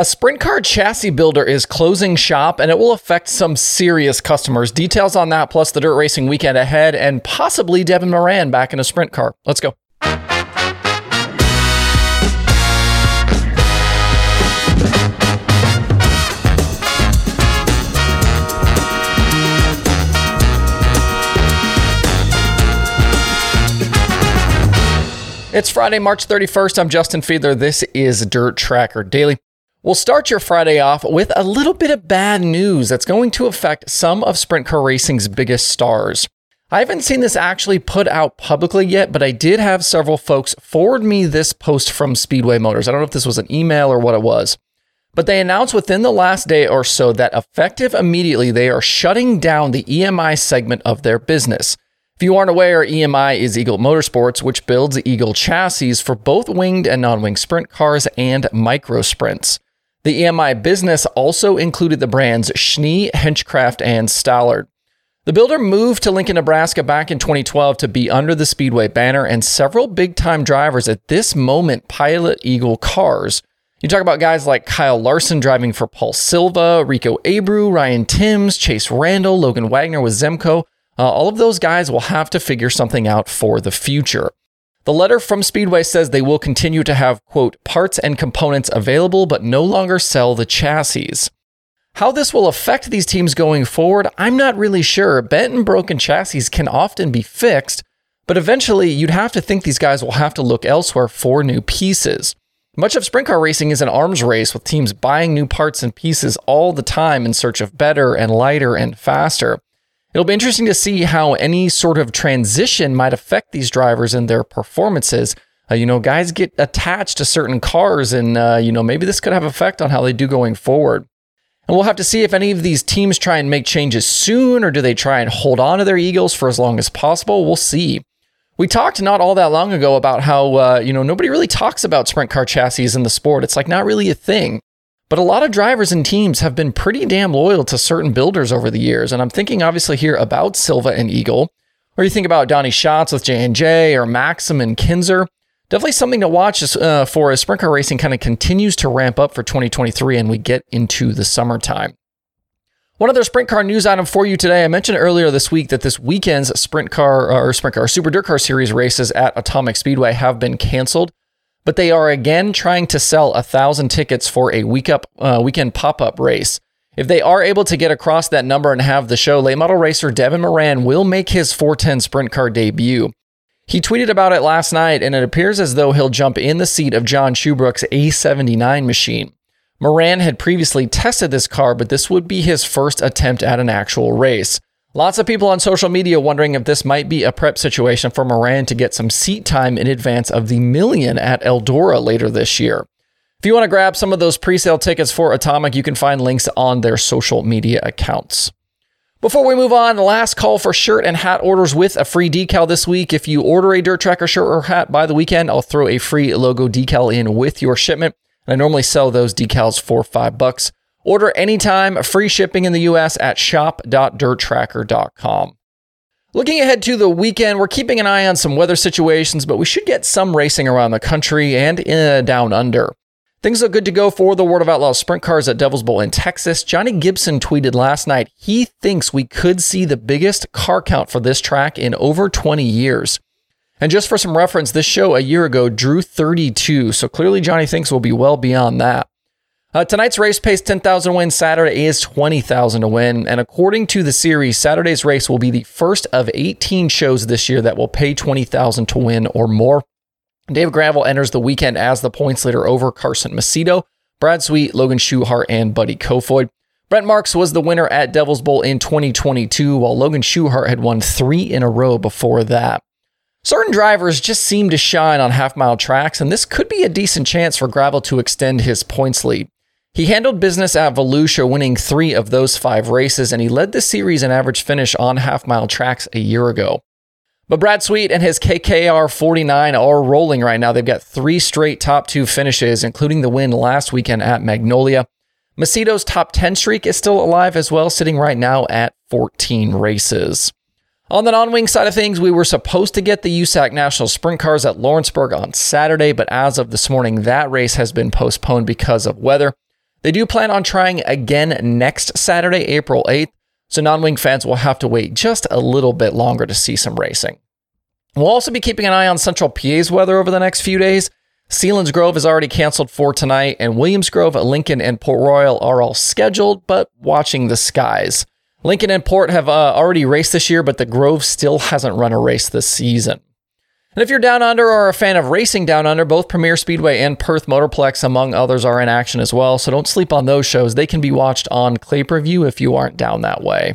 A sprint car chassis builder is closing shop and it will affect some serious customers. Details on that, plus the dirt racing weekend ahead, and possibly Devin Moran back in a sprint car. Let's go. It's Friday, March 31st. I'm Justin Fiedler. This is Dirt Tracker Daily. We'll start your Friday off with a little bit of bad news that's going to affect some of sprint car racing's biggest stars. I haven't seen this actually put out publicly yet, but I did have several folks forward me this post from Speedway Motors. I don't know if this was an email or what it was, but they announced within the last day or so that effective immediately, they are shutting down the EMI segment of their business. If you aren't aware, EMI is Eagle Motorsports, which builds Eagle chassis for both winged and non winged sprint cars and micro sprints. The EMI business also included the brands Schnee, Henchcraft, and Stallard. The builder moved to Lincoln, Nebraska back in 2012 to be under the Speedway banner, and several big time drivers at this moment pilot Eagle cars. You talk about guys like Kyle Larson driving for Paul Silva, Rico Abreu, Ryan Timms, Chase Randall, Logan Wagner with Zemco. Uh, all of those guys will have to figure something out for the future. The letter from Speedway says they will continue to have, quote, parts and components available, but no longer sell the chassis. How this will affect these teams going forward, I'm not really sure. Bent and broken chassis can often be fixed, but eventually you'd have to think these guys will have to look elsewhere for new pieces. Much of sprint car racing is an arms race with teams buying new parts and pieces all the time in search of better and lighter and faster. It'll be interesting to see how any sort of transition might affect these drivers and their performances. Uh, you know, guys get attached to certain cars, and uh, you know maybe this could have effect on how they do going forward. And we'll have to see if any of these teams try and make changes soon, or do they try and hold on to their Eagles for as long as possible. We'll see. We talked not all that long ago about how uh, you know nobody really talks about sprint car chassis in the sport. It's like not really a thing. But a lot of drivers and teams have been pretty damn loyal to certain builders over the years, and I'm thinking obviously here about Silva and Eagle, or you think about Donny Schatz with J and J, or Maxim and Kinser. Definitely something to watch uh, for as sprint car racing kind of continues to ramp up for 2023 and we get into the summertime. One other sprint car news item for you today. I mentioned earlier this week that this weekend's sprint car or sprint car super dirt car series races at Atomic Speedway have been canceled but they are again trying to sell a thousand tickets for a week up uh, weekend pop up race. If they are able to get across that number and have the show, late model racer Devin Moran will make his 410 sprint car debut. He tweeted about it last night, and it appears as though he'll jump in the seat of John Shubrick's A79 machine. Moran had previously tested this car, but this would be his first attempt at an actual race. Lots of people on social media wondering if this might be a prep situation for Moran to get some seat time in advance of the million at Eldora later this year. If you want to grab some of those pre sale tickets for Atomic, you can find links on their social media accounts. Before we move on, last call for shirt and hat orders with a free decal this week. If you order a Dirt Tracker shirt or hat by the weekend, I'll throw a free logo decal in with your shipment. I normally sell those decals for five bucks. Order anytime, free shipping in the US at shop.dirttracker.com. Looking ahead to the weekend, we're keeping an eye on some weather situations, but we should get some racing around the country and in down under. Things look good to go for the World of Outlaws sprint cars at Devil's Bowl in Texas. Johnny Gibson tweeted last night he thinks we could see the biggest car count for this track in over 20 years. And just for some reference, this show a year ago drew 32, so clearly Johnny thinks we'll be well beyond that. Uh, tonight's race pays 10,000 to win. Saturday is 20,000 to win. And according to the series, Saturday's race will be the first of 18 shows this year that will pay 20,000 to win or more. David Gravel enters the weekend as the points leader over Carson Macedo, Brad Sweet, Logan Schuchart, and Buddy Kofoid. Brent Marks was the winner at Devil's Bowl in 2022, while Logan Schuchart had won three in a row before that. Certain drivers just seem to shine on half mile tracks, and this could be a decent chance for Gravel to extend his points lead. He handled business at Volusia, winning three of those five races, and he led the series in average finish on half mile tracks a year ago. But Brad Sweet and his KKR 49 are rolling right now. They've got three straight top two finishes, including the win last weekend at Magnolia. Macedo's top 10 streak is still alive as well, sitting right now at 14 races. On the non wing side of things, we were supposed to get the USAC National Sprint Cars at Lawrenceburg on Saturday, but as of this morning, that race has been postponed because of weather. They do plan on trying again next Saturday, April 8th, so non wing fans will have to wait just a little bit longer to see some racing. We'll also be keeping an eye on Central PA's weather over the next few days. Selinsgrove is already canceled for tonight, and Williams Grove, Lincoln, and Port Royal are all scheduled, but watching the skies. Lincoln and Port have uh, already raced this year, but the Grove still hasn't run a race this season. And if you're down under or a fan of racing down under, both Premier Speedway and Perth Motorplex, among others, are in action as well. So don't sleep on those shows. They can be watched on Clay Per View if you aren't down that way.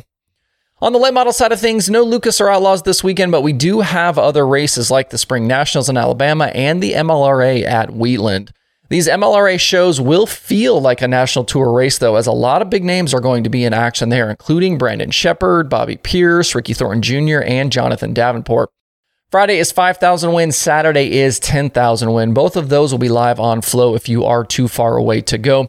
On the late model side of things, no Lucas or Outlaws this weekend, but we do have other races like the Spring Nationals in Alabama and the MLRA at Wheatland. These MLRA shows will feel like a national tour race, though, as a lot of big names are going to be in action there, including Brandon Sheppard, Bobby Pierce, Ricky Thornton Jr., and Jonathan Davenport. Friday is 5,000 win, Saturday is 10,000 win. Both of those will be live on Flo if you are too far away to go.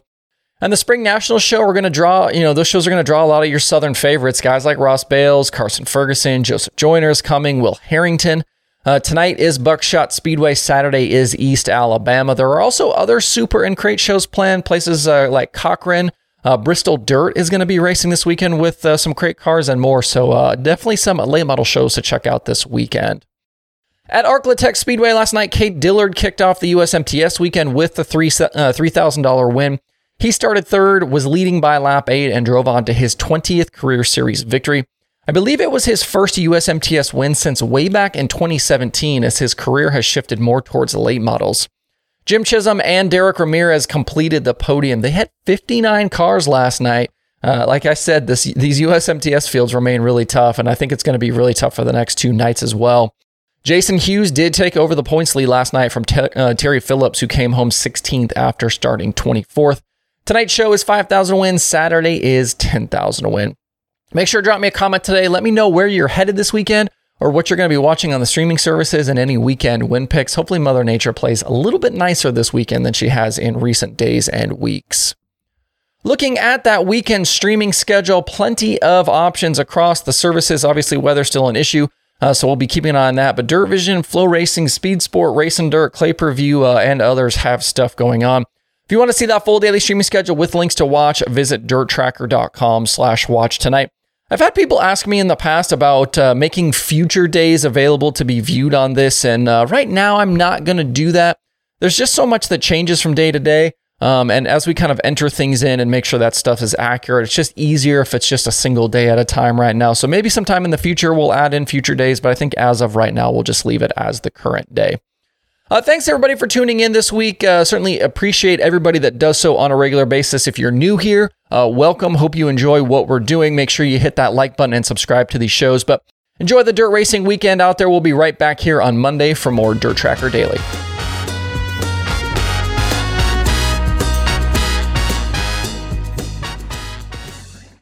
And the Spring National Show, we're going to draw, you know, those shows are going to draw a lot of your Southern favorites, guys like Ross Bailes, Carson Ferguson, Joseph Joyner is coming, Will Harrington. Uh, tonight is Buckshot Speedway. Saturday is East Alabama. There are also other super and crate shows planned. Places uh, like Cochran, uh, Bristol Dirt is going to be racing this weekend with uh, some crate cars and more. So uh, definitely some late model shows to check out this weekend. At Arklatex Speedway last night, Cade Dillard kicked off the USMTS weekend with the three uh, $3,000 win. He started third, was leading by lap eight, and drove on to his 20th career series victory. I believe it was his first USMTS win since way back in 2017, as his career has shifted more towards late models. Jim Chisholm and Derek Ramirez completed the podium. They had 59 cars last night. Uh, like I said, this, these USMTS fields remain really tough, and I think it's going to be really tough for the next two nights as well. Jason Hughes did take over the points lead last night from uh, Terry Phillips, who came home 16th after starting 24th. Tonight's show is 5,000 wins. Saturday is 10,000 win. Make sure to drop me a comment today. Let me know where you're headed this weekend or what you're going to be watching on the streaming services and any weekend win picks. Hopefully, Mother Nature plays a little bit nicer this weekend than she has in recent days and weeks. Looking at that weekend streaming schedule, plenty of options across the services. Obviously, weather's still an issue, uh, so we'll be keeping an eye on that. But Dirt Vision, FloRacing, Speed Sport, Racing Dirt, Clay Per View, uh, and others have stuff going on. If you want to see that full daily streaming schedule with links to watch, visit dirttracker.com slash watch tonight. I've had people ask me in the past about uh, making future days available to be viewed on this, and uh, right now I'm not going to do that. There's just so much that changes from day to day. Um, and as we kind of enter things in and make sure that stuff is accurate, it's just easier if it's just a single day at a time right now. So maybe sometime in the future we'll add in future days, but I think as of right now, we'll just leave it as the current day. Uh, thanks everybody for tuning in this week. Uh, certainly appreciate everybody that does so on a regular basis. If you're new here, uh, welcome. Hope you enjoy what we're doing. Make sure you hit that like button and subscribe to these shows. But enjoy the dirt racing weekend out there. We'll be right back here on Monday for more Dirt Tracker Daily.